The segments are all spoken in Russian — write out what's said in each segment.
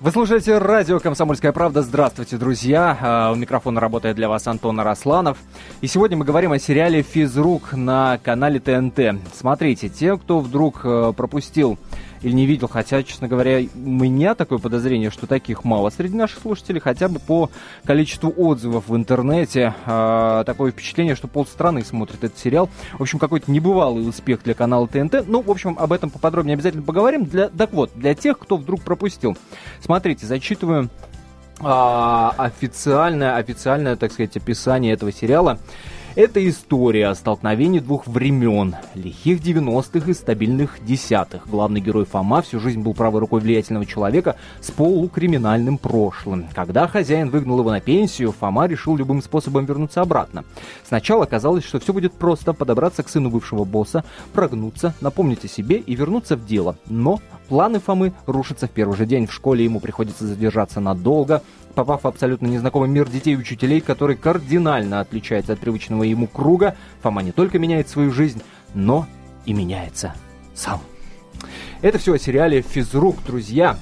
Вы слушаете радио «Комсомольская правда». Здравствуйте, друзья. А, у микрофона работает для вас Антон Арасланов. И сегодня мы говорим о сериале «Физрук» на канале ТНТ. Смотрите, те, кто вдруг э, пропустил или не видел, хотя, честно говоря, у меня такое подозрение, что таких мало среди наших слушателей, хотя бы по количеству отзывов в интернете. Э, такое впечатление, что полстраны смотрит этот сериал. В общем, какой-то небывалый успех для канала ТНТ. Ну, в общем, об этом поподробнее обязательно поговорим. Для, так вот, для тех, кто вдруг пропустил. Смотрите, зачитываю а, официальное, официальное, так сказать, описание этого сериала. Это история о столкновении двух времен, лихих 90-х и стабильных десятых. Главный герой Фома всю жизнь был правой рукой влиятельного человека с полукриминальным прошлым. Когда хозяин выгнал его на пенсию, Фома решил любым способом вернуться обратно. Сначала казалось, что все будет просто подобраться к сыну бывшего босса, прогнуться, напомнить о себе и вернуться в дело. Но планы Фомы рушатся в первый же день. В школе ему приходится задержаться надолго, попав в абсолютно незнакомый мир детей и учителей, который кардинально отличается от привычного ему круга, Фома не только меняет свою жизнь, но и меняется сам. Это все о сериале «Физрук», друзья.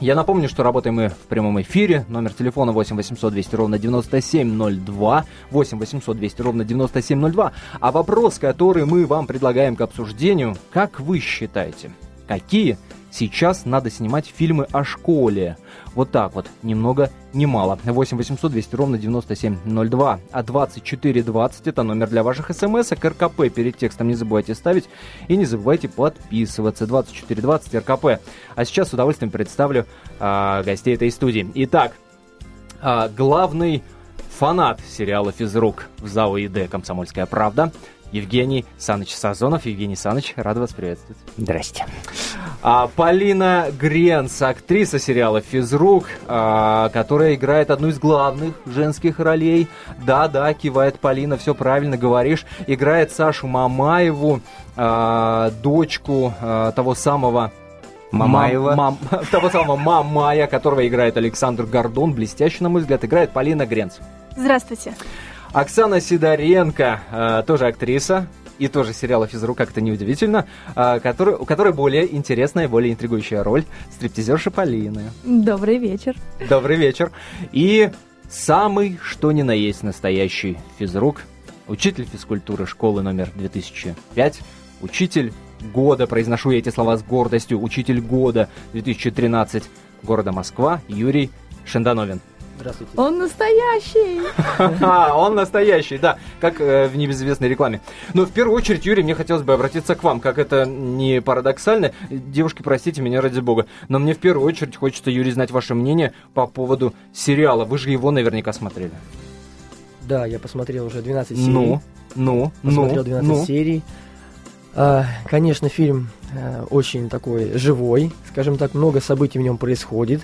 Я напомню, что работаем мы в прямом эфире. Номер телефона 8 800 200 ровно 9702. 8 800 200 ровно 9702. А вопрос, который мы вам предлагаем к обсуждению, как вы считаете, какие сейчас надо снимать фильмы о школе? Вот так вот, ни много, ни мало. 8 800 200 ровно 9702. А 2420 это номер для ваших смс. -ок. РКП перед текстом не забывайте ставить. И не забывайте подписываться. 2420 РКП. А сейчас с удовольствием представлю а, гостей этой студии. Итак, а, главный фанат сериала «Физрук» в ЗАО ИД «Комсомольская правда» Евгений Саныч Сазонов. Евгений Саныч, рад вас приветствовать. Здрасте. А, Полина Гренц, актриса сериала «Физрук», а, которая играет одну из главных женских ролей. Да-да, кивает Полина, все правильно говоришь. Играет Сашу Мамаеву, а, дочку а, того самого Мамаева. Мам, мам, того самого Мамая, которого играет Александр Гордон. Блестяще, на мой взгляд, играет Полина Гренц. Здравствуйте. Оксана Сидоренко, э, тоже актриса, и тоже сериала «Физрук», как-то неудивительно, э, который, у которой более интересная, более интригующая роль стриптизерши Полины. Добрый вечер. Добрый вечер. И самый, что ни на есть, настоящий физрук, учитель физкультуры школы номер 2005, учитель года, произношу я эти слова с гордостью, учитель года 2013 города Москва Юрий Шендановин. Здравствуйте. Он настоящий. Ха, он настоящий, да, как э, в небезызвестной рекламе. Но в первую очередь, Юрий, мне хотелось бы обратиться к вам, как это не парадоксально. Девушки, простите меня ради бога, но мне в первую очередь хочется, Юрий, знать ваше мнение по поводу сериала. Вы же его наверняка смотрели. Да, я посмотрел уже 12 серий. Ну, ну, посмотрел ну, 12 ну. серий. А, конечно, фильм э, очень такой живой, скажем так, много событий в нем происходит.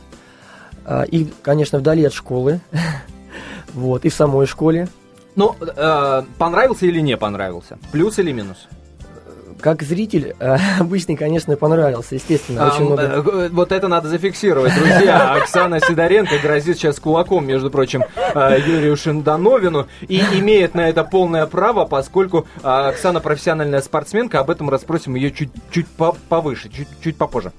А, и, конечно, вдали от школы, вот, и в самой школе. Ну, э, понравился или не понравился? Плюс или минус? Как зритель, э, обычный, конечно, понравился, естественно. очень Ам, много... э, Вот это надо зафиксировать, друзья. Оксана Сидоренко грозит сейчас кулаком, между прочим, э, Юрию Шиндановину и имеет на это полное право, поскольку э, Оксана профессиональная спортсменка, об этом расспросим ее чуть, чуть по- повыше, чуть, чуть попозже.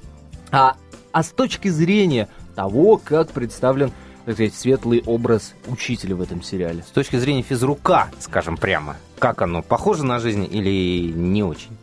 А, а с точки зрения того, как представлен так сказать, светлый образ учителя в этом сериале. С точки зрения физрука, скажем прямо, как оно, похоже на жизнь или не очень?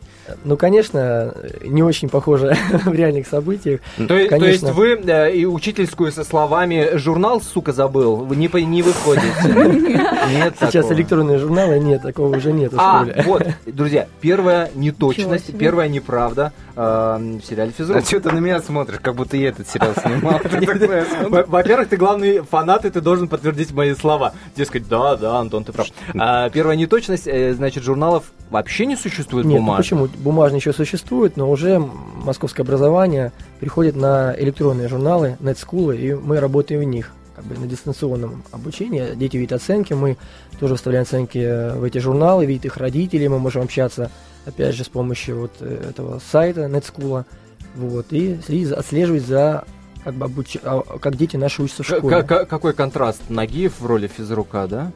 Ну, конечно, не очень похоже в реальных событиях. То, есть- то Конечно. есть вы э, и учительскую со словами «журнал, сука, забыл» вы не, по- не выходите? Нет Сейчас электронные журналы нет, такого уже нет в А, школе. вот, друзья, первая неточность, первая неправда э, в сериале «Физрук». А что ты на меня смотришь, как будто я этот сериал снимал? Во-первых, ты главный фанат, и ты должен подтвердить мои слова. Дескать, да, да, Антон, ты прав. А, первая неточность, э, значит, журналов вообще не существует Нет, ну бумажных. почему? Бумажные еще существуют, но уже московское образование переходит на электронные журналы, нетскулы, и мы работаем в них. Как бы на дистанционном обучении. Дети видят оценки, мы тоже выставляем оценки в эти журналы, видят их родители, мы можем общаться, опять же, с помощью вот э, этого сайта нетскула. Вот, и следить отслеживать за как бы обуч... а, как дети наши учатся в школе. к- Какой контраст Нагиев в роли физрука, да?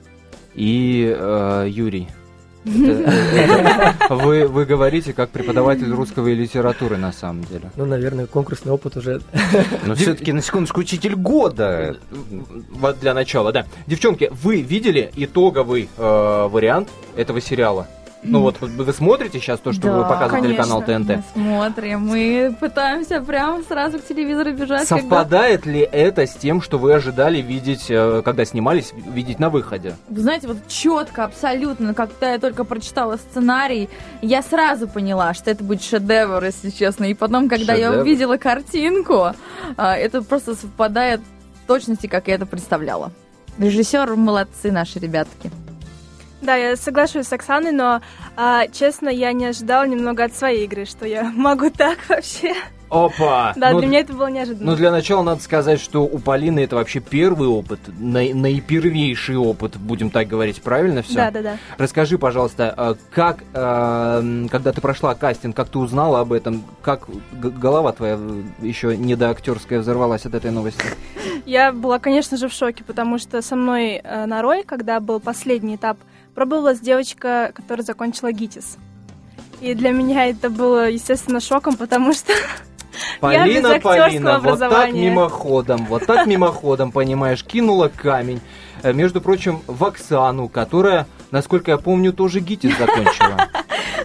И э, Юрий. Вы, вы говорите как преподаватель русского и литературы на самом деле. Ну, наверное, конкурсный опыт уже Но все-таки, на секундочку, учитель года. Вот для начала, да. Девчонки, вы видели итоговый э, вариант этого сериала? Ну вот, вы смотрите сейчас то, что Да, вы показывает телеканал конечно. ТНТ. Мы смотрим, мы пытаемся прямо сразу к телевизору бежать. когда- Совпадает ли это с тем, что вы ожидали видеть, э, когда снимались, видеть на выходе? Вы знаете, вот четко, абсолютно, когда я только прочитала сценарий, я сразу поняла, что это будет шедевр, если честно. И потом, когда я Шедевр. увидела картинку, а, это просто совпадает в точности, как я это представляла. Режиссер молодцы наши ребятки. Да, я соглашусь с Оксаной, но, а, честно, я не ожидала немного от своей игры, что я могу так вообще. Опа! Да, Ну, для меня это было неожиданно. Ну, для начала надо сказать, что у Полины это вообще первый опыт, наи- наипервейший опыт, будем так говорить, правильно все? Да, да, да. Расскажи, пожалуйста, а, как, а, когда ты прошла кастинг, как ты узнала об этом, как голова твоя еще недоактерская взорвалась от этой новости? Я была, конечно же, в шоке, потому что со мной э, на роль, когда был последний этап, пробовалась девочка, которая закончила ГИТИС. И для меня это было, естественно, шоком, потому что Я без Полина, Полина, вот так мимоходом, вот так мимоходом, понимаешь, кинула камень. Э, Между прочим, в Оксану, которая, насколько я помню, тоже ГИТИС закончила.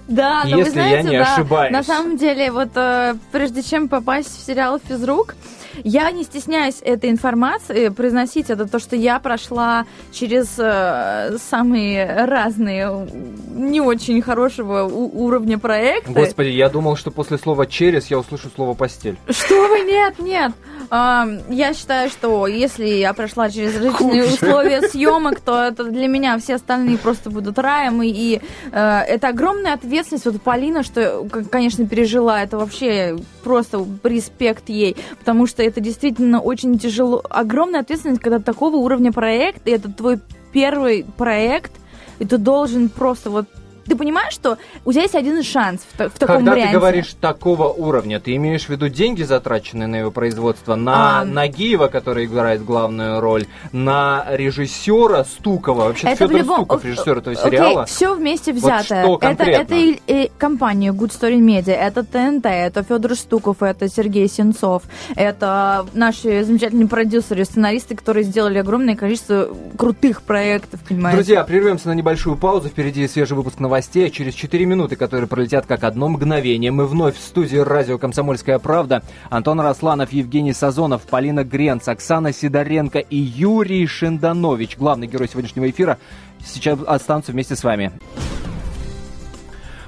Да, но Если вы я знаете, не да, ошибаюсь. На самом деле, вот э, прежде чем попасть в сериал «Физрук», я не стесняюсь этой информации произносить. Это то, что я прошла через э, самые разные, не очень хорошего уровня проекты. Господи, я думал, что после слова «через» я услышу слово «постель». Что вы, нет, нет. А, я считаю, что если я прошла через различные условия съемок, то это для меня все остальные просто будут раем. И, и, э, это огромная ответственность. Вот Полина, что, конечно, пережила, это вообще просто респект ей. Потому что это действительно очень тяжело. Огромная ответственность, когда такого уровня проект, и это твой первый проект, и ты должен просто вот... Ты понимаешь, что у тебя есть один шанс в, в таком Когда варианте? ты говоришь такого уровня, ты имеешь в виду деньги, затраченные на его производство, на А. Нагиева, который играет главную роль, на режиссера Стукова, вообще Это Федор любом- Стуков, режиссер этого сериала. все вместе Вот взятое. что это, это и, и компания Good Story Media, это ТНТ, это Федор Стуков, это Сергей Сенцов, это наши замечательные продюсеры, сценаристы, которые сделали огромное количество крутых проектов, понимаете? Друзья, прервемся на небольшую паузу. Впереди свежий выпуск новостей. А через 4 минуты, которые пролетят как одно мгновение, мы вновь в студии радио «Комсомольская правда». Антон Росланов, Евгений Сазонов, Полина Гренц, Оксана Сидоренко и Юрий Шинданович, главный герой сегодняшнего эфира, сейчас останутся вместе с вами.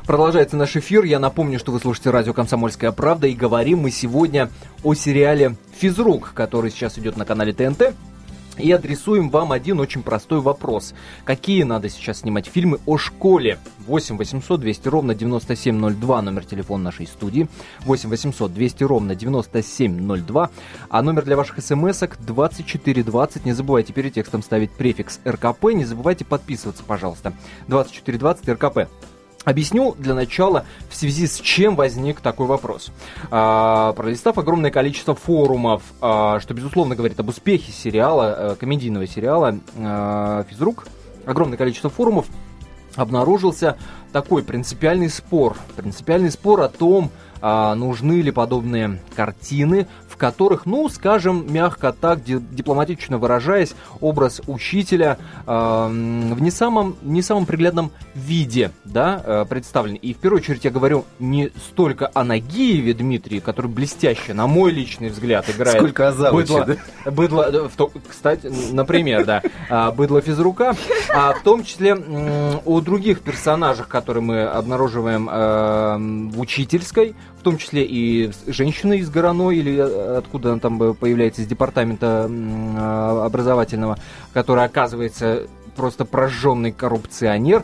Продолжается наш эфир. Я напомню, что вы слушаете радио «Комсомольская правда» и говорим мы сегодня о сериале «Физрук», который сейчас идет на канале ТНТ. И адресуем вам один очень простой вопрос. Какие надо сейчас снимать фильмы о школе? 8 800 200 ровно 9702, номер телефона нашей студии. 8 800 200 ровно 9702. А номер для ваших смс-ок 2420. Не забывайте перед текстом ставить префикс РКП. Не забывайте подписываться, пожалуйста. 2420 РКП. Объясню для начала, в связи с чем возник такой вопрос. А, пролистав огромное количество форумов, а, что, безусловно, говорит об успехе сериала, э, комедийного сериала а, «Физрук», огромное количество форумов, обнаружился такой принципиальный спор. Принципиальный спор о том, а, нужны ли подобные картины, в которых, ну, скажем, мягко так, ди- дипломатично выражаясь, образ учителя м, в не самом, не самом приглядном виде, да, э, представлен. И в первую очередь я говорю не столько о Нагиеве Дмитрии, который блестяще, на мой личный взгляд, играет Сколько завучи, быдло, да? быдло, э, в то- кстати, например, да, а, быдло физрука, а в том числе о других персонажах, которые мы обнаруживаем э, в учительской, том числе и женщина из Гороно, или э, откуда она там э, появляется, из департамента э, образовательного, которая оказывается просто прожженный коррупционер.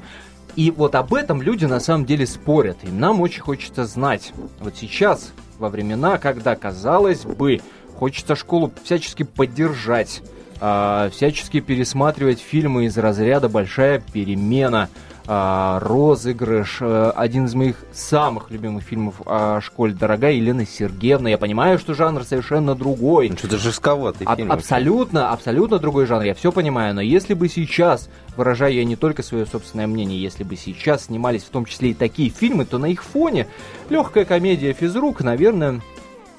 И вот об этом люди на самом деле спорят. И нам очень хочется знать. Вот сейчас, во времена, когда, казалось бы, хочется школу всячески поддержать, а, всячески пересматривать фильмы из разряда «Большая перемена», розыгрыш, а, один из моих самых любимых фильмов о школе «Дорогая Елена Сергеевна». Я понимаю, что жанр совершенно другой. Ну, Что-то жестковатый фильм. абсолютно, абсолютно другой жанр, я все понимаю, но если бы сейчас, выражая я не только свое собственное мнение, если бы сейчас снимались в том числе и такие фильмы, то на их фоне легкая комедия физрук, наверное,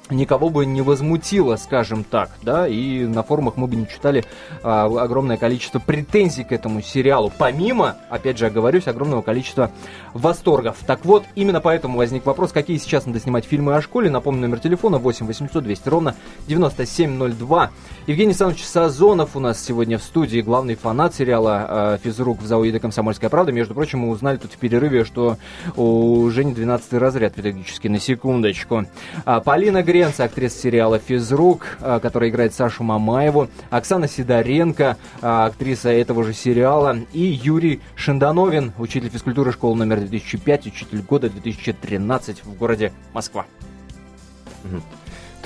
никого бы не возмутила, скажем так, да, и на форумах мы бы не читали а, огромное количество претензий к этому сериалу, помимо, опять же, оговорюсь, огромного количества восторгов. Так вот, именно поэтому возник вопрос, какие сейчас надо снимать фильмы о школе. Напомню, номер телефона 8 800 200 ровно 9702. Евгений Александрович Сазонов у нас сегодня в студии, главный фанат сериала э, «Физрук» в ЗАОИДа «Комсомольская правда». Между прочим, мы узнали тут в перерыве, что у Жени 12 разряд педагогический, на секундочку. А, Полина Гренц, актриса сериала «Физрук», а, которая играет Сашу Мамаеву. Оксана Сидоренко, а, актриса этого же сериала. И Юрий Шиндановин, учитель физкультуры школы номер 2005, учитель года 2013 в городе Москва.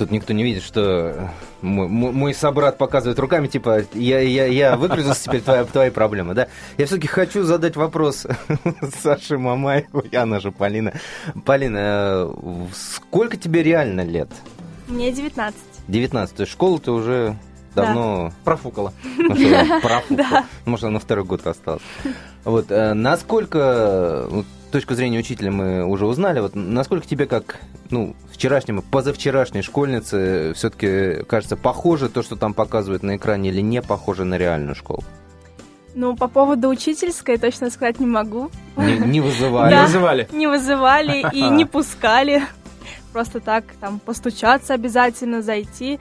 Тут никто не видит, что мой, мой- мой собрат показывает руками, типа, я, я, я выгрузился, теперь твоя, твои проблемы, да? Я все-таки хочу задать вопрос Саше Мамаеву, и она же Полина. Полина, э, сколько тебе реально лет? Мне 19. 19, то есть школу ты уже давно Профукала. ну, что, профукал. Может, она на второй год осталась. Вот, э, насколько, точку зрения учителя мы уже узнали, вот, насколько тебе как, ну, вчерашнему, позавчерашней школьнице все-таки кажется похоже то, что там показывают на экране, или не похоже на реальную школу? Ну, по поводу учительской точно сказать не могу. Не, не вызывали. Да. Называли. Не вызывали и не пускали. Просто так, там, постучаться обязательно, зайти.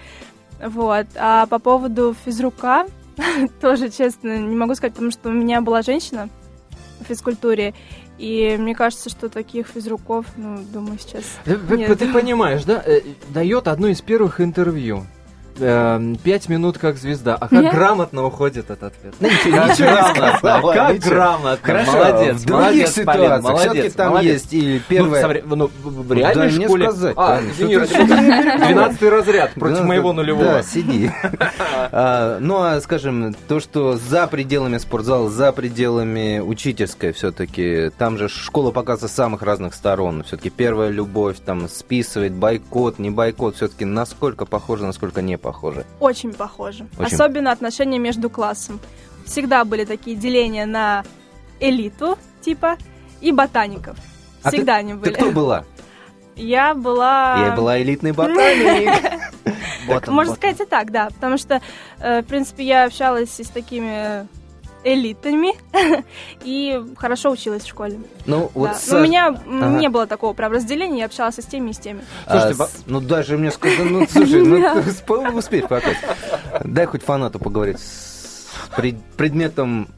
Вот. А по поводу физрука, тоже, честно, не могу сказать, потому что у меня была женщина в физкультуре, и мне кажется, что таких физруков, ну, думаю, сейчас Ты, нет. ты понимаешь, да? Э, Дает одно из первых интервью. Эм, Пять минут как звезда. А как грамотно уходит этот ответ. Ну, ничего, Как ничего не грамотно, сказала, как грамотно. Хорошо, молодец, в других молодец, Полин, ситуациях молодец, все-таки там молодец. есть и Ну, первое... смотри, ну, в в реальной школе... сказать, а, извини, что ты ради- 12 разряд против моего нулевого. Да, сиди. А, Ну, а, скажем, то, что за пределами спортзала, за пределами учительской все-таки, там же школа показывается с самых разных сторон. Все-таки первая любовь, там, списывает, бойкот, не бойкот, все-таки насколько похоже, насколько не похоже. Очень похожи. Очень. Особенно отношения между классом. Всегда были такие деления на элиту, типа, и ботаников. А ты- Всегда они Ты были. кто была? Я была... Я была элитный ботаник. Можно сказать и так, да. Потому что, э, в принципе, я общалась и с такими элитами и хорошо училась в школе. Ну, вот Да. Саш- Но у меня Ага. не было такого прям разделения, я общалась с теми, и с теми. А, Слушайте, с- ну даже мне сказали, ну слушай, ну успей хватать. Дай хоть фанату поговорить с пред- предметом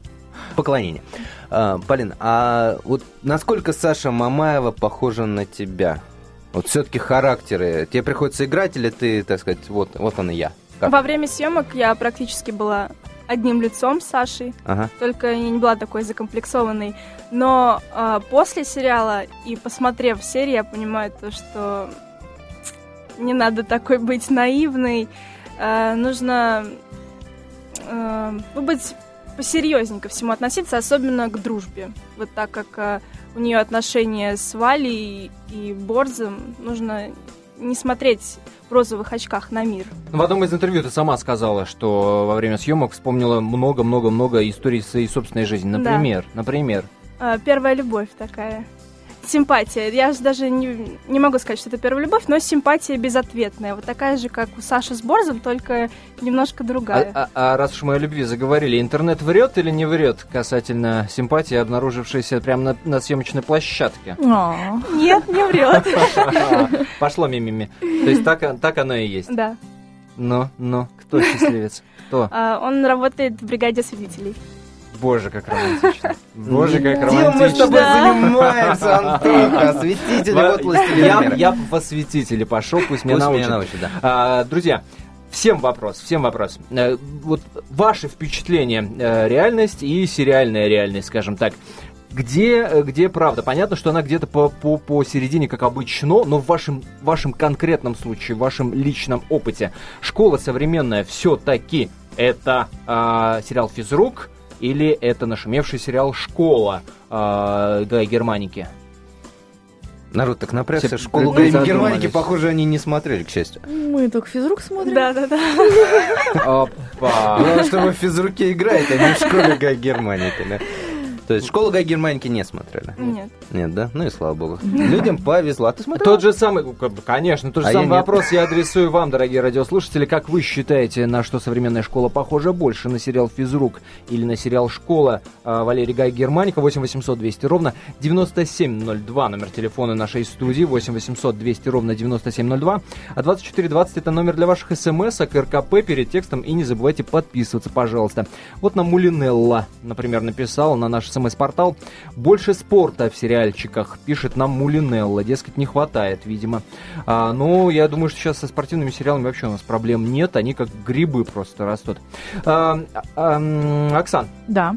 поклонения. А, Полин, а вот насколько Саша Мамаева похожа на тебя? Вот все-таки характеры. Тебе приходится играть или ты, так сказать, вот, вот он и я? Как? Во время съемок я практически была одним лицом с Сашей, Ага. только я не была такой закомплексованной. Но а, после сериала и посмотрев серию, я понимаю то, что не надо такой быть наивной. А, нужно ну, быть посерьезнее ко всему относиться, особенно к дружбе. Вот так как а, у нее отношения с Валей и Борзом, нужно не смотреть в розовых очках на мир. В одном из интервью ты сама сказала, что во время съемок вспомнила много-много-много историй своей собственной жизни. Да. Например, например. А, первая любовь такая. Симпатия. Я же даже не, не могу сказать, что это первая любовь, но симпатия безответная. Вот такая же, как у Саши с Борзом, только немножко другая. А, а- а раз уж мы о любви заговорили, интернет врет или не врет касательно симпатии, обнаружившейся прямо на, на съемочной площадке? О. Нет, не врет. Пошло мимими. То есть так, так оно и есть. Да. Но, но, кто счастливец? Кто? А, Он работает в бригаде свидетелей. Боже, как романтично. Боже, как Чем мы с романтично. тобой занимаемся, Антоха? Осветители, вот властелин Я, в осветители пошел, пусть меня научат. А, друзья, всем вопрос, всем вопрос. Э, Вот ваши впечатления, э, реальность и сериальная реальность, скажем так. Где, э, где правда? Понятно, что она где-то по, по, посередине, как обычно, но в вашем, вашем конкретном случае, в вашем личном опыте, школа современная все-таки Это а, сериал «Физрук» или это нашумевший сериал «Школа» Гая Германики? Народ так напрягся. Все Школу. Гай Германики, похоже, они не смотрели, к счастью. Мы только физрук смотрим. Да-да-да. Опа. Главное, что вы в физруке играете, а не в школе Гай Германики, да? То есть школу Гай Германики не смотрели? Нет. Нет, да? Ну и слава богу. Людям повезло. А ты смотрел? Тот же самый, ну, конечно, тот же А самый я нет. вопрос я адресую вам, дорогие радиослушатели. Как вы считаете, на что современная школа похожа больше? На сериал «Физрук» или на сериал «Школа» а, Валерий Гай Германика? 8 800 200 ровно 9702, номер телефона нашей студии. 8 800 200 ровно 9702. А 2420 это номер для ваших смс РКП перед текстом. И не забывайте подписываться, пожалуйста. Вот нам Мулинелла, например, написал на наш смс-портал. Больше спорта в сериальчиках, пишет нам Мулинелла. Дескать, не хватает, видимо. А, ну, я думаю, что сейчас со спортивными сериалами вообще у нас проблем нет. Они как грибы просто растут. А, а, Оксан, Да,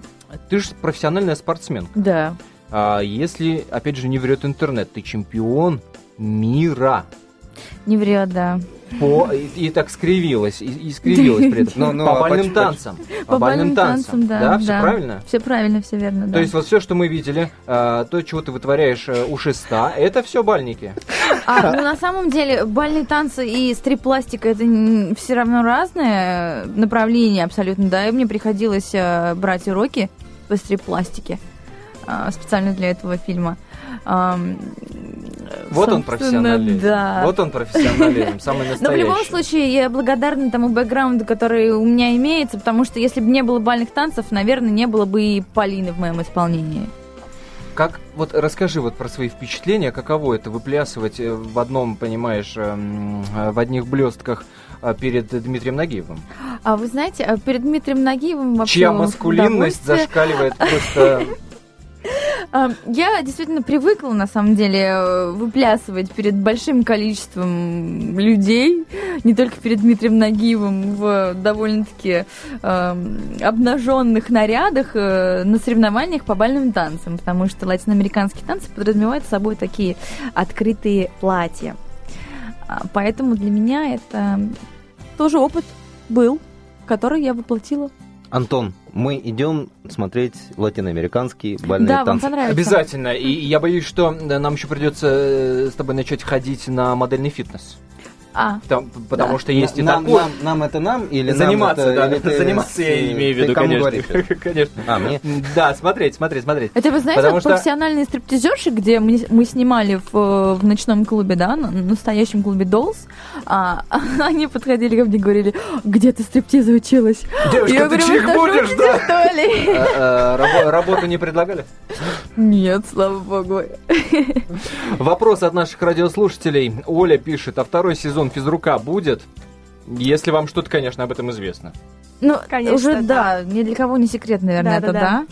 ты же профессиональная спортсменка. да. А если, опять же, не врет интернет, ты чемпион мира. Не врет, да. По, и, и так скривилась, и, и скривилась при этом. Ну, ну, по бальным танцам. По бальным танцам, да. Да, все правильно? Все правильно, все верно, да. То есть вот все, что мы видели, а, то, чего ты вытворяешь э, у шеста, это все бальники. А, ну на самом деле бальные танцы и стрип-пластика это все равно разные направления абсолютно, да, и мне приходилось э, брать уроки по стрип-пластике а, специально для этого фильма. Вот он профессионализм. Да. Вот он профессионализм, самый Но настоящий. в любом случае я благодарна тому бэкграунду, который у меня имеется, потому что если бы не было бальных танцев, наверное, не было бы и Полины в моем исполнении. Как, вот расскажи вот про свои впечатления, каково это выплясывать э, в одном, понимаешь, эм, э, в одних блестках э, перед Дмитрием Нагиевым, А вы знаете, перед Дмитрием Нагиевым вообще чья маскулинность зашкаливает просто... А, Я действительно привыкла, на самом деле, э, выплясывать перед большим количеством людей, не только перед Дмитрием Нагиевым в довольно-таки эм, обнаженных нарядах э, на соревнованиях по бальным танцам, потому что латиноамериканские танцы подразумевают собой такие открытые платья. А, Поэтому для меня это тоже опыт был, который я воплотила. Антон, мы идем смотреть латиноамериканские бальные да, вам танцы. понравится. Обязательно. И я боюсь, что нам еще придется э, с тобой начать ходить на модельный фитнес. А, Там- потому Да. что есть и нам, такой. нам, нам это нам или нам заниматься, это- да. или ты заниматься с- я имею в ты виду, кому конечно. конечно. А, мне? Да, смотреть, смотреть, смотреть. Это вы знаете, Потому вот что- профессиональные стриптизерши, где мы, мы снимали в, э, в ночном клубе, да, на настоящем клубе Dolls, а, они подходили ко мне и говорили, где ты стриптиза училась? Девушка, Я ты говорю, чих «Вы что, будешь, да? что ли? Э, э, рабо- Работу не предлагали? Нет, слава богу. Вопрос от наших радиослушателей. Оля пишет, а второй сезон физрука будет? Если вам что-то, конечно, об этом известно. Ну, Конечно, уже да. да, ни для кого не секрет, наверное, это Да-да-да. да.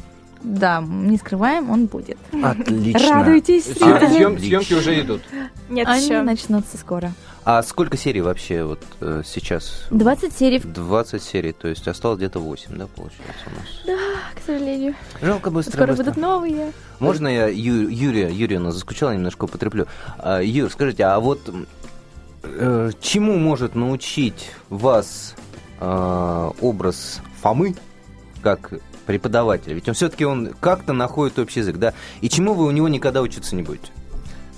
Да, не скрываем, он будет. Отлично. Радуйтесь, зрители. съем- съемки уже идут. Нет Они еще. начнутся скоро. А сколько серий вообще вот э, сейчас? 20 серий, 20 серий, то есть осталось где-то 8, да, получается у нас? к сожалению. Жалко быстро, Скоро быстро. будут новые. Можно я Ю- Юрия, Юрия нас заскучала, немножко употреблю. А, Юр, скажите, а вот э, чему может научить вас э, образ Фомы как преподавателя? Ведь он все-таки он как-то находит общий язык, да? И чему вы у него никогда учиться не будете?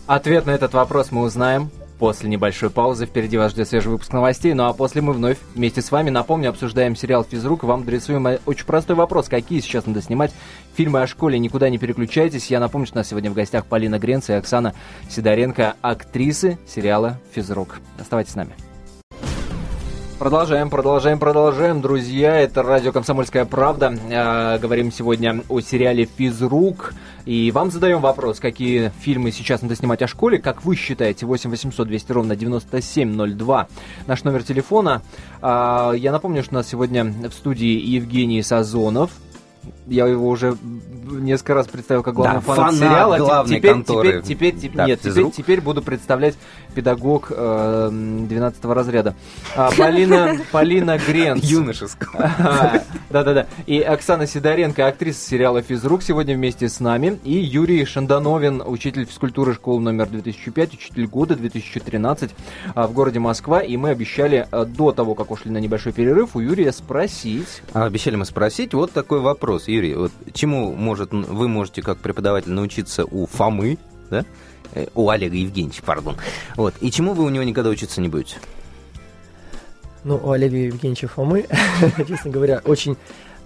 Ответ на этот вопрос мы узнаем после небольшой паузы. Впереди вас ждет свежий выпуск новостей. Ну а после мы вновь вместе с вами, напомню, обсуждаем сериал «Физрук». Вам адресуем очень простой вопрос. Какие сейчас надо снимать фильмы о школе? Никуда не переключайтесь. Я напомню, что у нас сегодня в гостях Полина Гренц и Оксана Сидоренко, актрисы сериала «Физрук». Оставайтесь с нами. Продолжаем, продолжаем, продолжаем, друзья. Это радио «Комсомольская правда». Э, говорим сегодня о сериале «Физрук». И вам задаем вопрос, какие фильмы сейчас надо снимать о школе. Как вы считаете? 8 800 200 ровно 9702. Наш номер телефона. А, я напомню, что у нас сегодня в студии Евгений Сазонов. Я его уже несколько раз представил как главного Да, фаната фанат сериала. Главной теперь, конторы. теперь, теперь, теперь- Да, нет, теперь, теперь буду представлять педагог э, 12 разряда. А, Полина, Полина Гренц. Юношеского. Да-да-да. И Оксана Сидоренко, актриса сериала «Физрук», сегодня вместе с нами. И Юрий Шандановин, учитель физкультуры школы номер 2005, учитель года 2013 а, в городе Москва. И мы обещали а, до того, как ушли на небольшой перерыв, у Юрия спросить. А обещали мы спросить вот такой вопрос. Юрий, вот чему может, вы можете как преподаватель научиться у Фомы, да? Э, у Олега Евгеньевича, пардон. Вот. И чему вы у него никогда учиться не будете? Ну, у Олега Евгеньевича Фомы, честно говоря, очень...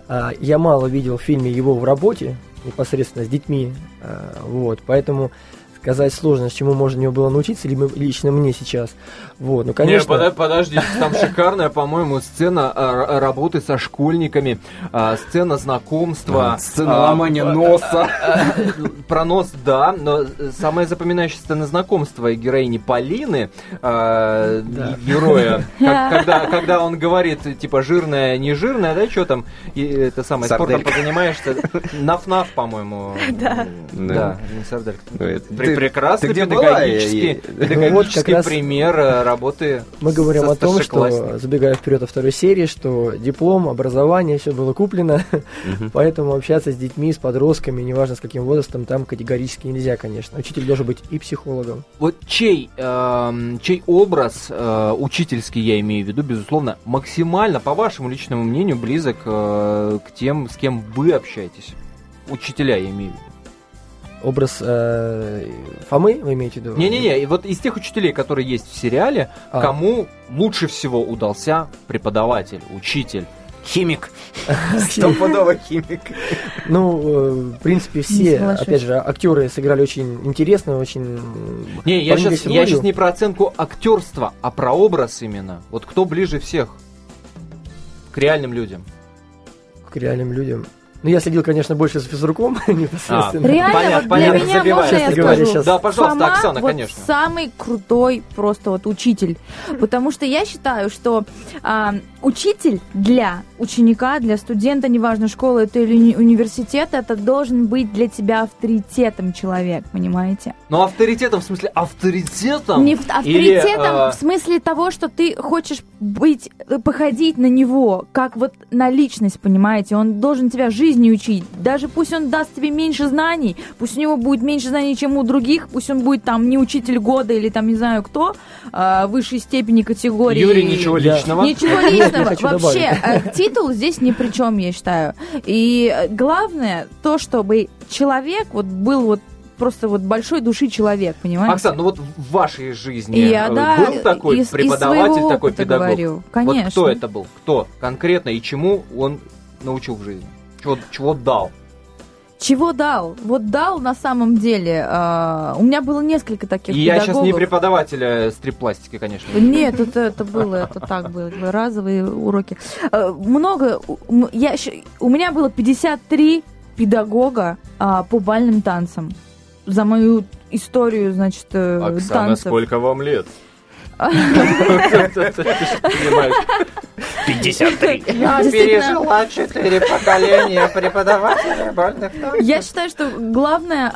А, я мало видел в фильме его в работе, непосредственно с детьми, а, вот, поэтому сказать сложно, с чему можно него было научиться, либо лично мне сейчас. Вот, ну, конечно... Не, подожди, там шикарная, по-моему, сцена а, работы со школьниками, а, сцена знакомства. Сцена а, ломания носа. Про нос, да, но самая запоминающая сцена знакомства героини Полины, героя, когда, он говорит, типа, жирная, не жирная, да, что там, это самое, спортом позанимаешься, наф-наф, по-моему. Да. Да, не сарделька. Прекрасный педагогический, педагогический пример работы Мы говорим о том, что, забегая вперед о второй серии, что диплом, образование, все было куплено, поэтому общаться с детьми, с подростками, неважно с каким возрастом, там категорически нельзя, конечно. Учитель должен быть и психологом. Вот чей, э, чей образ э, учительский, я имею в виду, безусловно, максимально, по вашему личному мнению, близок э, к тем, с кем вы общаетесь? Учителя, я имею в виду образ э, Фомы, вы имеете в виду? Не-не-не, вот из тех учителей, которые есть в сериале, а. кому лучше всего удался преподаватель, учитель? Химик. Стопудово химик. Ну, э, в принципе, все, опять же, актеры сыграли очень интересно, очень... Не, я сейчас, я сейчас не про оценку актерства, а про образ именно. Вот кто ближе всех к реальным людям? К реальным людям. Ну, я следил, конечно, больше за физруком непосредственно. А, Реально, понятно, вот понятно, для меня, можно я скажу? Сейчас. Да, пожалуйста, Фома Оксана, вот конечно. самый крутой просто вот учитель. Потому что я считаю, что а, учитель для ученика, для студента, неважно, школа это или уни- университет, это должен быть для тебя авторитетом человек, понимаете? Ну, авторитетом в смысле авторитетом? Не авторитетом или, в смысле того, что ты хочешь быть, э, походить на него, как вот на личность, понимаете? Он должен тебя жизни учить. Даже пусть он даст тебе меньше знаний, пусть у него будет меньше знаний, чем у других, пусть он будет там не учитель года или там не знаю кто, э, высшей степени категории. Юрий, ничего личного. Ничего личного. Вообще, э, титул здесь ни при чем, я считаю. И главное то, чтобы человек вот был вот просто вот большой души человек, понимаете? Оксана, ну вот в вашей жизни я, э, да, был такой из, преподаватель, из такой педагог? Говорю. Конечно. Вот кто это был? Кто конкретно и чему он научил в жизни? Чего, чего дал? Чего дал? Вот дал на самом деле. Э, у меня было несколько таких И педагогов. я сейчас не преподавателя стрип-пластики, конечно. Нет, это, это было, это так было, разовые уроки. Э, много, я, у меня было 53 педагога э, по бальным танцам. За мою историю, значит, э, Оксана, танцев. сколько вам лет? 53. Я пережила четыре поколения преподавателей бальных Я считаю, что главное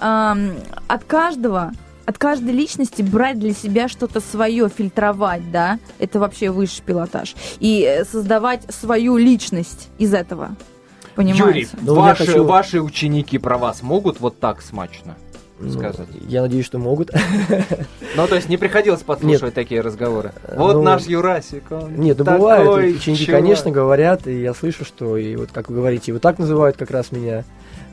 от каждого от каждой личности брать для себя что-то свое, фильтровать, да, это вообще высший пилотаж. И э, создавать свою личность из этого. Понимаете? Юрий, ну, ваши, хочу... ваши ученики про вас могут вот так смачно? Сказать? Ну, я надеюсь, что могут. Ну, то есть не приходилось подслушивать нет. такие разговоры. Вот ну, наш Юрасик. Он нет, ну бывает. Ученики, конечно, говорят, и я слышу, что и вот как вы говорите, вот так называют как раз меня.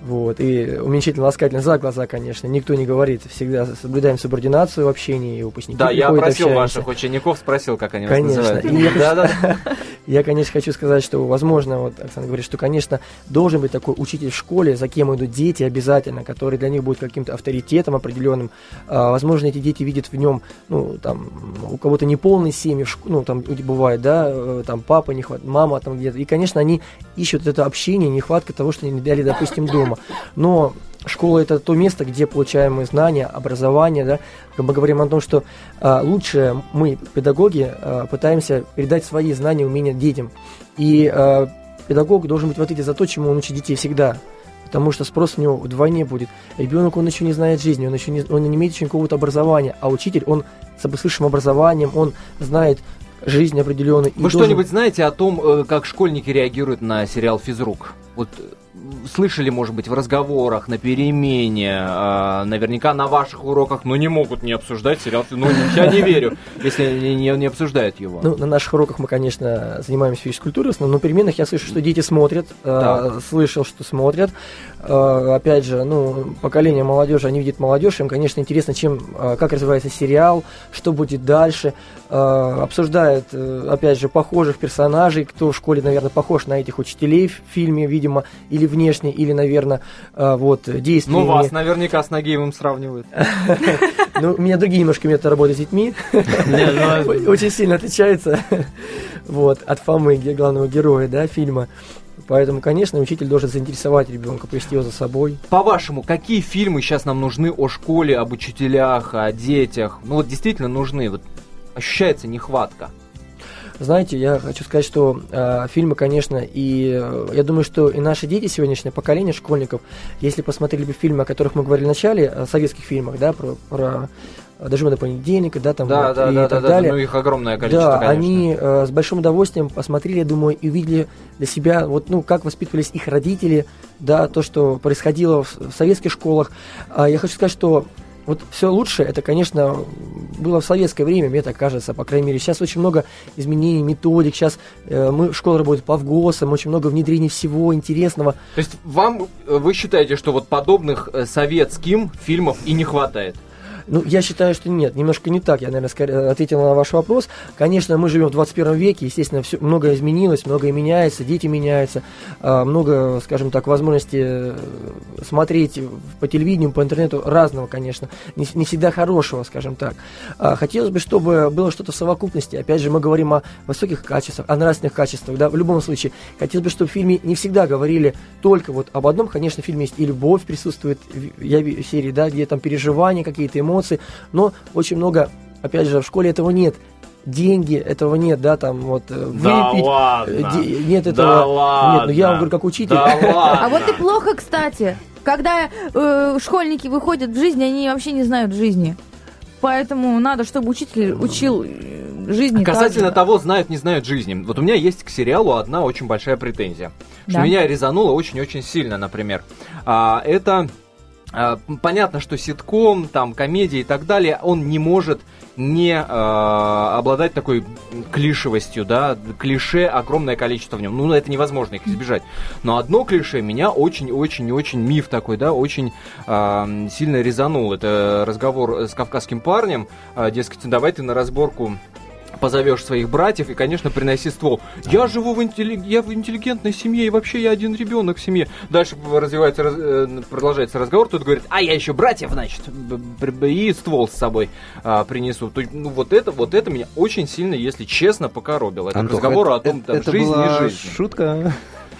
Вот, и уменьшительно ласкательно за глаза, конечно, никто не говорит. Всегда соблюдаем субординацию в общении, и выпускники Да, я просил общаемся. ваших учеников, спросил, как они конечно. вас называют. Да, да. я, конечно, хочу сказать, что, возможно, вот Оксана говорит, что, конечно, должен быть такой учитель в школе, за кем идут дети обязательно, который для них будет каким-то авторитетом определенным. А, возможно, эти дети видят в нем, ну, там, у кого-то неполные семьи, ну, там, бывает, да, э, там, папа не хватает, мама там где-то. И, конечно, они ищут это общение, нехватка того, что они дали, допустим, дома дома. Но школа это то место, где получаем мы знания, образование, да. Мы говорим о том, что а, лучше мы, педагоги, а, пытаемся передать свои знания, умения детям. И а, педагог должен быть в ответе за то, чему он учит детей всегда. Потому что спрос у него вдвойне будет. Ребенок, он еще не знает жизни, он еще не, он не имеет еще никакого-то образования. А учитель, он с высшим образованием, он знает жизнь определенную. Вы что-нибудь знаете о том, э, как школьники реагируют на сериал «Физрук»? Вот э, слышали, может быть, в разговорах, на перемене, э, наверняка на ваших уроках, но не могут не обсуждать сериал. Ну, я не верю, если не, не, обсуждают его. Ну, на наших уроках мы, конечно, занимаемся физической культурой, но на переменах я слышу, что дети смотрят, э, слышал, что смотрят. Э, опять же, ну, поколение молодежи, они видят молодежь, им, конечно, интересно, чем, э, как развивается сериал, что будет дальше. Э, обсуждают, э, опять же, похожих персонажей, кто в школе, наверное, похож на этих учителей в фильме, видимо, или внешне, или, наверное, вот, действия. Ну, вас наверняка с Нагиевым сравнивают. Ну, у меня другие немножко методы работы с детьми. Ну, Очень сильно отличается вот, от Фомы, главного героя да, фильма. Поэтому, конечно, учитель должен заинтересовать ребенка, повести его за собой. По-вашему, какие фильмы сейчас нам нужны о школе, об учителях, о детях? Ну вот действительно нужны. Вот ощущается нехватка. Знаете, я хочу сказать, что э, фильмы, конечно, и э, я думаю, что и наши дети, сегодняшнее поколение школьников, если посмотрели бы фильмы, о которых мы говорили в начале, о советских фильмах, да, про, про доживы до понедельника, да, там да, вот, да, и да, так да, далее. Да, ну их огромное количество, Да, конечно. они э, с большим удовольствием посмотрели, я думаю, и увидели для себя, вот, ну, как воспитывались их родители, да, то, что происходило в, в советских школах. А я хочу сказать, что вот все лучше, это, конечно, было в советское время, мне так кажется, по крайней мере. Сейчас очень много изменений, методик, сейчас э, мы, школа работает по ВГОСам, очень много внедрений всего интересного. То есть вам, э, вы считаете, что вот подобных э, советским фильмов и не хватает? Ну, я считаю, что нет, немножко не так. Я, наверное, скорее ответил на ваш вопрос. Конечно, мы живем в 21 веке, естественно, все, многое изменилось, многое меняется, дети меняются, а, много, скажем так, возможностей э, смотреть по телевидению, по интернету разного, конечно, не, не всегда хорошего, скажем так. А, хотелось бы, чтобы было что-то в совокупности. Опять же, мы говорим о высоких качествах, о нравственных качествах, да, в любом случае. Хотелось бы, чтобы в фильме не всегда говорили только вот об одном. Конечно, в фильме есть и любовь присутствует, я в серии, да, где там переживания, какие-то эмоции, эмоций, но очень много, опять же, в школе этого нет деньги, этого нет, да, там вот э, да выпить, ладно. Де, нет этого, да ладно. нет, ну я вам говорю как учитель. Да ладно. А вот и плохо, кстати, когда э, школьники выходят в жизнь, они вообще не знают жизни. Поэтому надо, чтобы учитель учил э, жизни. Касательно также. того, знают, не знают жизни. Вот у меня есть к сериалу одна очень большая претензия. Да. Что меня резануло очень-очень сильно, например. А, это а, понятно, что ситком, там, комедия и так далее, он не может не э, обладать такой клишевостью, да, клише огромное количество в нем. Ну, это невозможно их избежать. Но одно клише меня очень-очень-очень миф такой, да, очень э, сильно резанул. Это разговор с кавказским парнем, э, дескать, давай ты на разборку позовешь своих братьев и, конечно, приноси ствол. Я живу в, интелли... я в интеллигентной семье, и вообще я один ребенок в семье. Дальше развивается, раз... Э, продолжается разговор, тут говорит, а я еще братьев, значит, и ствол с собой а, принесу. То, ну, вот это, вот это меня очень сильно, если честно, покоробило. Это Антох, разговор это, о том, там, это жизнь была и жизнь. шутка.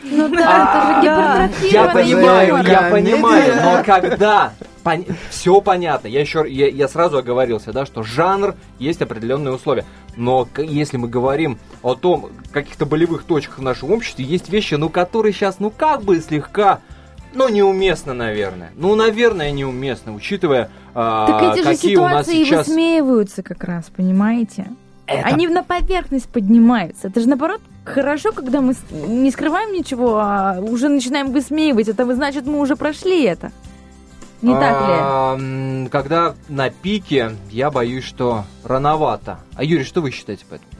Ну да, это же гипертрофированный Я понимаю, я понимаю, но когда пон... все понятно, я еще я, я сразу оговорился, да, что жанр есть определенные условия. Но если мы говорим о том, каких-то болевых точках в нашем обществе, есть вещи, ну, которые сейчас, ну, как бы слегка ну, неуместно, наверное. Ну, наверное, неуместно, учитывая, а, Так эти же какие у нас ситуации сейчас... высмеиваются как раз, понимаете? Это- Они на поверхность поднимаются. Это же наоборот хорошо, когда мы не скрываем ничего, а уже начинаем высмеивать. Это значит, мы уже прошли это. Не так ли? Когда на пике, я боюсь, что рановато. А Юрий, что вы считаете по этому?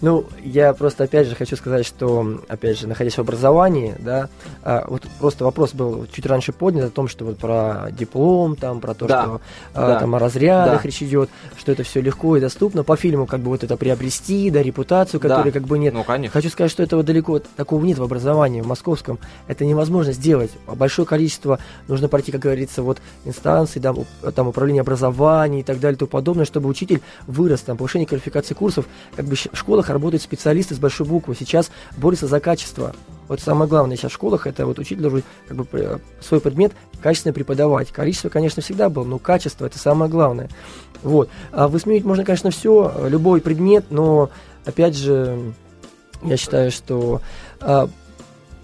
Ну, я просто опять же хочу сказать, что, опять же, находясь в образовании, да, а, вот просто вопрос был чуть раньше поднят о том, что вот про диплом, там, про то, Да. что а, Да. там о разрядах Да. речь идет, что это все легко и доступно. По фильму как бы вот это приобрести, да, репутацию, которой Да. как бы нет. Ну, конечно. Хочу сказать, что этого далеко такого нет в образовании в московском. Это невозможно сделать. Большое количество нужно пройти, как говорится, вот инстанций, да, уп- там управление образования и так далее и тому подобное, чтобы учитель вырос, там повышение квалификации курсов. Как бы в школах работают специалисты с большой буквы. Сейчас борются за качество. Вот самое главное сейчас в школах это вот учитель должен как бы пр- свой предмет качественно преподавать. Количество, конечно, всегда было, но качество это самое главное. Вот. А высмеивать можно, конечно, все, любой предмет, но опять же, я считаю, что а,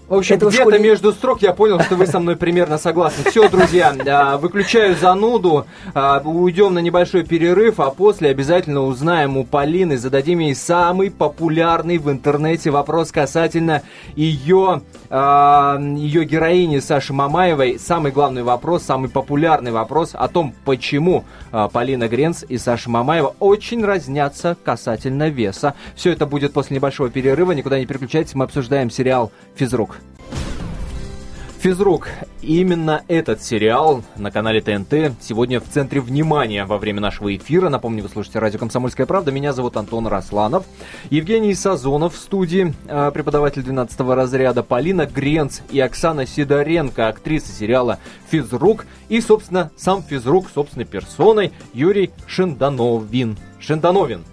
В общем, где-то школе- между строк я понял, что вы со мной примерно согласны. Все, друзья, а, выключаю зануду, а, уйдем на небольшой перерыв, а после обязательно узнаем у Полины, зададим ей самый популярный в интернете вопрос касательно ее, а, ее героини Саши Мамаевой. Самый главный вопрос, самый популярный вопрос о том, почему Полина Гренц и Саша Мамаева очень разнятся касательно веса. Все это будет после небольшого перерыва, никуда не переключайтесь, мы обсуждаем сериал «Физрук». Физрук. Именно этот сериал на канале ТНТ сегодня в центре внимания во время нашего эфира. Напомню, вы слушаете радио «Комсомольская правда». Меня зовут Антон Росланов. Евгений Сазонов в студии, э, преподаватель 12 разряда. Полина Гренц и Оксана Сидоренко, актриса сериала «Физрук». И, собственно, сам Физрук, собственной персоной, Юрий Шиндановин. Шиндановин.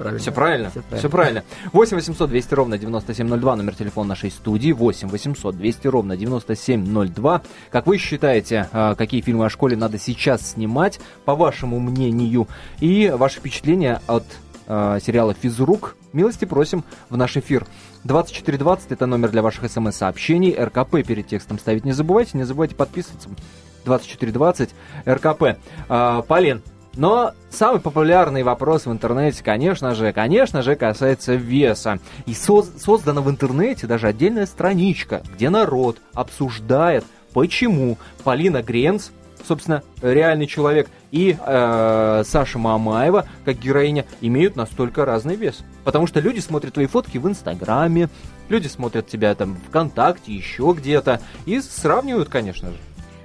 Правильно. Все правильно? Всё Все правильно. 8 800 200 ровно 9702, номер телефона нашей студии. 8 800 200 ровно 9702. Как вы считаете, а, какие фильмы о школе надо сейчас снимать, по вашему мнению? И ваши впечатления от а, сериала «Физрук» милости просим в наш эфир. 2420 это номер для ваших смс-сообщений. РКП перед текстом ставить не забывайте. Не забывайте подписываться. 2420 РКП. А, Полин, но самый популярный вопрос в интернете, конечно же, конечно же, касается веса. И соз- создана в интернете даже отдельная страничка, где народ обсуждает, почему Полина Гренц, собственно, реальный человек, и э, Саша Мамаева, как героиня, имеют настолько разный вес. Потому что люди смотрят твои фотки в Инстаграме, люди смотрят тебя там ВКонтакте, еще где-то, и сравнивают, конечно же.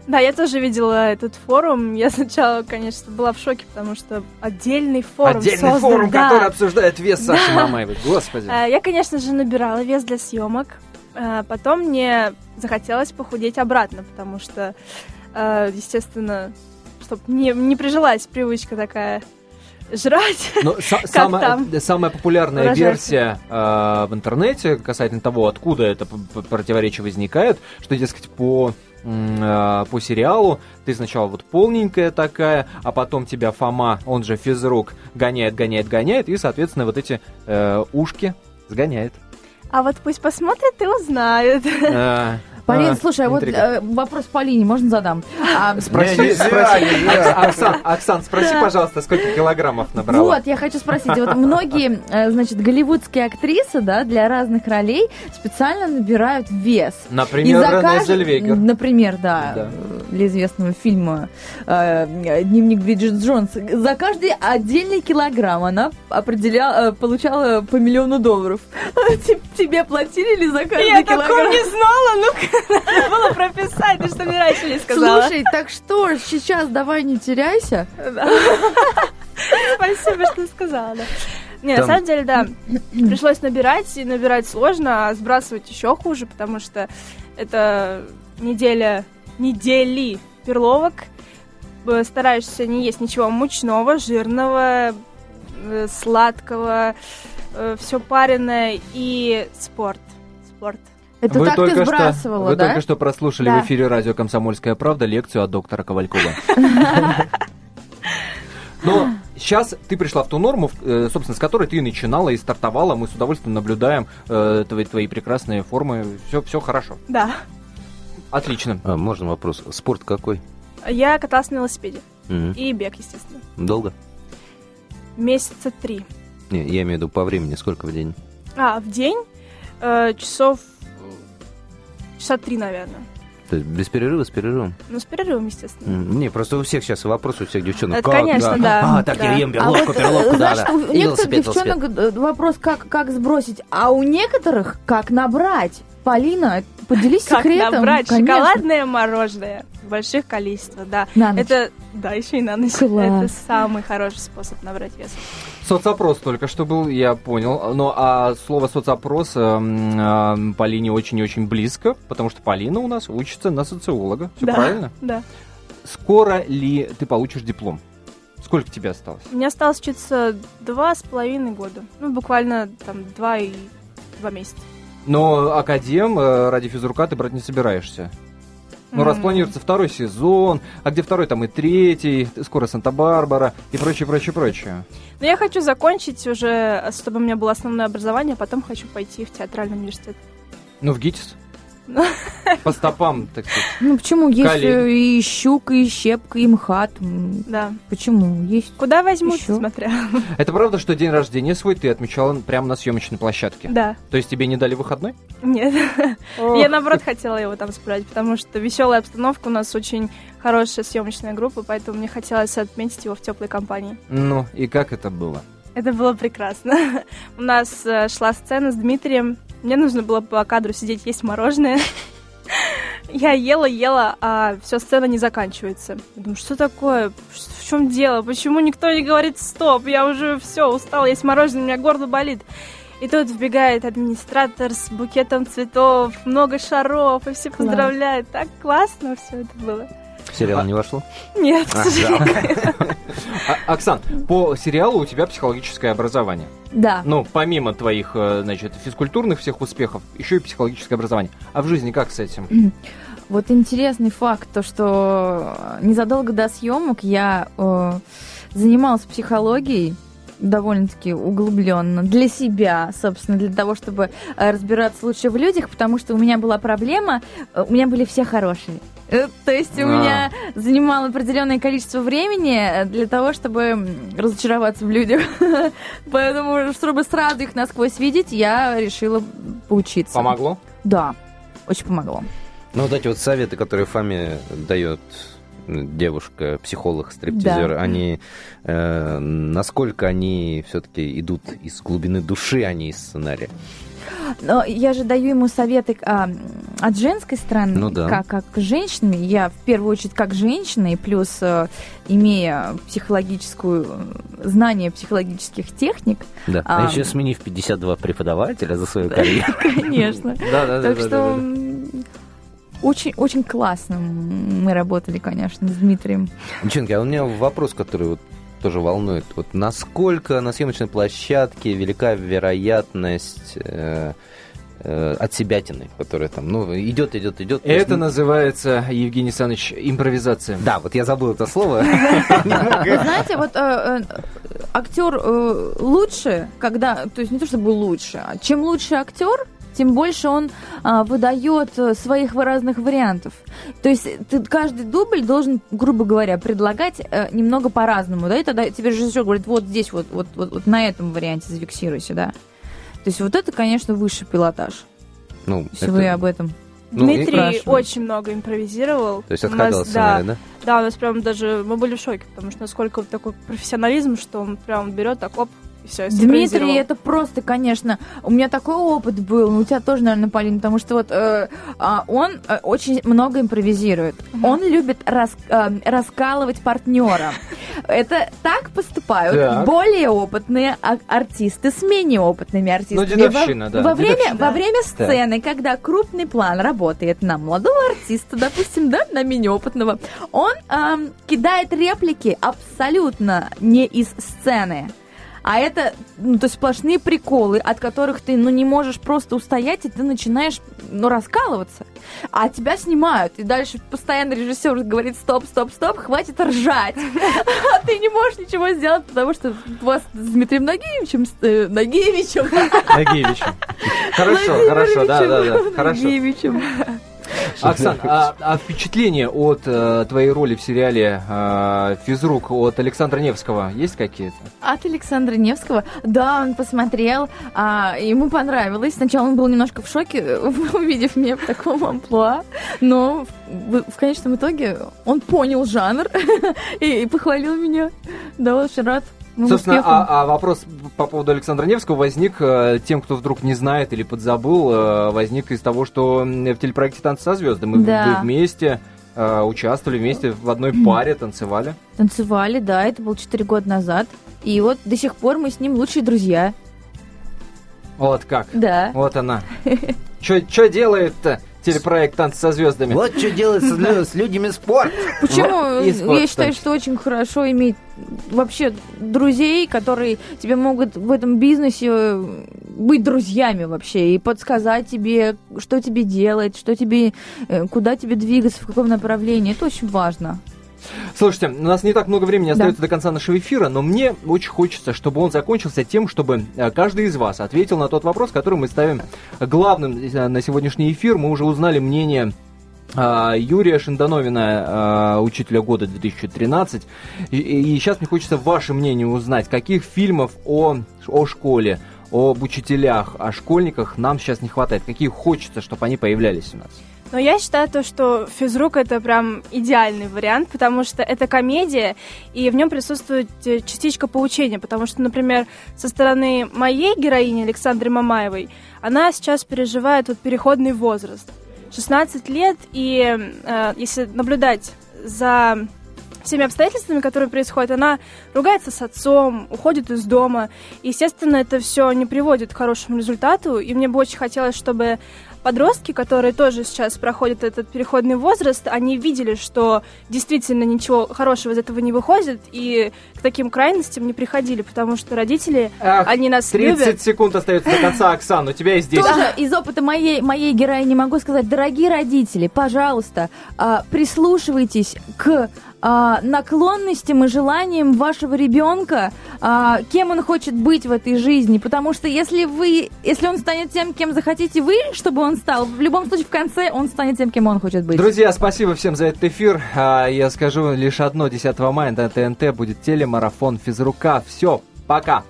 Да, я тоже видела этот форум. Я сначала, конечно, была в шоке, потому что отдельный форум Отдельный создан, форум, да. который обсуждает вес Саши Мамаевой. Господи. Э, Я, конечно же, набирала вес для съемок. Э, Потом мне захотелось похудеть обратно, потому что, э, естественно, чтобы не, не прижилась привычка такая жрать. Ну, са- самая, там? самая популярная Выражайся. версия э, в интернете касательно того, откуда это противоречие возникает, что, дескать, по, по сериалу ты сначала вот полненькая такая, а потом тебя Фома, он же физрук, гоняет, гоняет, гоняет, и, соответственно, вот эти э, ушки сгоняет. А вот пусть посмотрят и узнают. Э, Полин, а, слушай, а вот э, вопрос Полине можно задам? А, Спроси, Не, спроси. Оксан, Оксан, спроси, пожалуйста, сколько килограммов набрала? Вот, я хочу спросить, вот многие, э, значит, голливудские актрисы, да, для разных ролей специально набирают вес. Например, Рене Зельвегер. Например, да, Да. Для известного фильма э, «Дневник Бриджит Джонс». За каждый отдельный килограмм она определяла, э, получала по миллиону долларов. Те- Тебе платили ли за каждый Я килограмм? такого не знала, ну надо было прописать, ты что мне раньше не сказала. Слушай, так что ж, сейчас давай не теряйся. Спасибо, что сказала. Не, Там- на самом деле, да, пришлось набирать, и набирать сложно, а сбрасывать еще хуже, потому что это неделя, недели перловок, Э, стараешься не есть ничего мучного, жирного, э, сладкого, все пареное и спорт. Спорт. Это вы так только ты что, сбрасывала, вы да? только что прослушали Да. в эфире радио «Комсомольская правда» лекцию от доктора Ковалькова. Но сейчас ты пришла в ту норму, э, собственно, с которой ты и начинала и стартовала. Мы с удовольствием наблюдаем э, твои, твои прекрасные формы. Все, все хорошо. Да. Отлично. А, можно вопрос? Спорт какой? Я каталась на велосипеде. Мгм. И бег, естественно. Долго? Месяца три. Не, я имею в виду по времени, сколько в день? А, в день э, часов... Часа три, наверное. То есть без перерыва, с перерывом? Ну, с перерывом, естественно. Не, просто у всех сейчас вопрос, у всех девчонок. Это, Как, конечно, да. А, так, Да. я ем А перловку, вот, перловку, да, да. у некоторых велосипед, велосипед. девчонок э, вопрос, как, как сбросить, а у некоторых как набрать. Полина, поделись Как секретом. набрать конечно. шоколадное мороженое в больших количествах, да. На ночь. Это, да, еще и на ночь. Класс. Это самый хороший способ набрать вес. Соцопрос только что был, я понял. Но а слово соцопрос м, а, Полине очень и очень близко, потому что Полина у нас учится на социолога. Все да, правильно? Да. Скоро ли ты получишь диплом? Сколько тебе осталось? Мне осталось учиться два с половиной года. Ну, буквально там два и два месяца. Но академ э, ради физрука ты брать не собираешься. Ну, раз М. планируется второй сезон, а где второй, там и третий, скоро Санта-Барбара и прочее, прочее, прочее. Но я хочу закончить уже, чтобы у меня было основное образование, а потом хочу пойти в театральный университет. Ну, в ГИТИС. По стопам, так сказать. Ну почему? Есть э, и щука, и щепка, и МХАТ. Да. Почему? Есть. Куда возьмут, смотря. Это правда, что день рождения свой ты отмечала прямо на съемочной площадке? Да. То есть тебе не дали выходной? Нет. Я наоборот хотела его там справить, потому что веселая обстановка, у нас очень хорошая съемочная группа, поэтому мне хотелось отметить его в теплой компании. Ну, и как это было? Это было прекрасно. У нас э, шла сцена с Дмитрием. Мне нужно было по кадру сидеть, есть мороженое. Я ела, ела, а все, сцена не заканчивается. Я думаю, что такое? В чем дело? Почему никто не говорит стоп? Я уже все, устала есть мороженое, у меня горло болит. И тут вбегает администратор с букетом цветов, много шаров, и все Класс. поздравляют. Так классно все это было. Сериал не вошло? Нет, к А, сожалению. А, Оксан, по сериалу у тебя психологическое образование. Да. Ну, помимо твоих, э, значит, физкультурных всех успехов, еще и психологическое образование. А в жизни как с этим? Вот интересный факт, то что незадолго до съемок я э, занималась психологией довольно-таки углубленно для себя, собственно, для того, чтобы э, разбираться лучше в людях, потому что у меня была проблема, э, у меня были все хорошие. Э, То есть у А. меня занимало определенное количество времени э, для того, чтобы разочароваться в людях. Поэтому, чтобы сразу их насквозь видеть, я решила поучиться. Помогло? Да, очень помогло. Ну, вот эти вот советы, которые Фаме дает девушка, психолог, стриптизер, Да. они э, насколько они все-таки идут из глубины души, а не из сценария. Но я же даю ему советы а, от женской стороны, Ну да. как, как женщинами. Я в первую очередь как женщина, и плюс э, имея психологическую э, знание психологических техник, Да. А, А, еще сменив 52 преподавателя за свою карьеру. конечно. Так что очень, очень классно мы работали, конечно, с Дмитрием. Девчонки, а у меня вопрос, который вот тоже волнует. Вот насколько на съемочной площадке велика вероятность э, э, от себятины, которая там, ну, идет, идет, идет. То есть, Это ну, называется, Евгений Александрович, импровизация. Да, вот я забыл это слово. Вы знаете, вот э, актер э, лучше, когда, то есть не то чтобы лучше, а чем лучше актер, тем больше он а, выдает э, своих разных вариантов. То есть ты каждый дубль должен, грубо говоря, предлагать э, немного по-разному, да, и тогда тебе режиссер говорит, вот здесь вот, вот, вот, вот на этом варианте зафиксируйся, да. То есть вот это, конечно, высший пилотаж, Ну, если это- вы об этом. Ну, Дмитрий очень много импровизировал. То есть отходил от да, да? Да, у нас прям даже мы были в шоке, потому что насколько вот такой профессионализм, что он прям берет так оп все. Дмитрий, это просто, конечно, у меня такой опыт был, ну, у тебя тоже, наверное, Полин, потому что вот э, а, он э, очень много импровизирует. Мгм. Он любит рас- э, раскалывать партнера. Это так поступают Так. более опытные а- артисты с менее опытными артистами. дедовщина, во, да, во время, дедовщина. во время сцены, когда крупный план работает на молодого артиста, допустим, да, на менее опытного, он кидает реплики абсолютно не из сцены. А это, ну, то есть сплошные приколы, от которых ты, ну, не можешь просто устоять, и ты начинаешь, ну, раскалываться. А тебя снимают, и дальше постоянно режиссер говорит, стоп, стоп, стоп, хватит ржать. А ты не можешь ничего сделать, потому что вас с Дмитрием Нагиевичем, э, Нагиевичем, Нагиевичем. Хорошо, хорошо, да, да, да, хорошо. Нагиевичем. Оксан, а, а впечатления от э, твоей роли в сериале э, «Физрук» от Александра Невского есть какие-то? От Александра Невского. Да, он посмотрел, а, ему понравилось. Сначала он был немножко в шоке, увидев меня в таком амплуа, но в, в конечном итоге он понял жанр и, и похвалил меня. Да, очень рад. Моим Собственно, а, а вопрос по поводу Александра Невского возник э, тем, кто вдруг не знает или подзабыл, э, возник из того, что в телепроекте «Танцы со звездами» Да. вы вместе э, участвовали, вместе в одной паре танцевали. Танцевали, да, это было 4 года назад. И вот до сих пор мы с ним лучшие друзья. Вот как. Да. Вот она. Что делает-то телепроект «Танцы со звездами»? Вот что делать с, с людьми спорт. Почему? И спорт, Я считаю, что очень хорошо иметь вообще друзей, которые тебе могут в этом бизнесе э, быть друзьями вообще и подсказать тебе, что тебе делать, что тебе, э, куда тебе двигаться, в каком направлении. Это очень важно. Слушайте, у нас не так много времени остается до конца нашего эфира, но мне очень хочется, чтобы он закончился тем, чтобы э, каждый из вас ответил на тот вопрос, который мы ставим главным э, на сегодняшний эфир. Мы уже узнали мнение а, Юрия Шиндановина, учителя года 2013. И, и сейчас мне хочется ваше мнение узнать, каких фильмов о, о школе, об учителях, о школьниках нам сейчас не хватает, какие хочется, чтобы они появлялись у нас. Но я считаю то, что физрук это прям идеальный вариант, потому что это комедия, и в нем присутствует э, частичка поучения, потому что, например, со стороны моей героини Александры Мамаевой, она сейчас переживает вот переходный возраст. 16 лет, и э, если наблюдать за всеми обстоятельствами, которые происходят, она ругается с отцом, уходит из дома. И, естественно, это все не приводит к хорошему результату, и мне бы очень хотелось, чтобы подростки, которые тоже сейчас проходят этот переходный возраст, они видели, что действительно ничего хорошего из этого не выходит, и к таким крайностям не приходили, потому что родители, Ах, они нас 30 любят. секунд остается до конца, Оксана, у тебя и здесь. Тоже из опыта моей, моей героини могу сказать, дорогие родители, пожалуйста, а, прислушивайтесь к а, наклонностям и желаниям вашего ребенка, а, кем он хочет быть в этой жизни. Потому что если вы, если он станет тем, кем захотите вы, чтобы он стал, в любом случае в конце он станет тем, кем он хочет быть. Друзья, спасибо всем за этот эфир. А, я скажу лишь одно. 10 мая на ТНТ будет телемарафон физрука. Все, пока.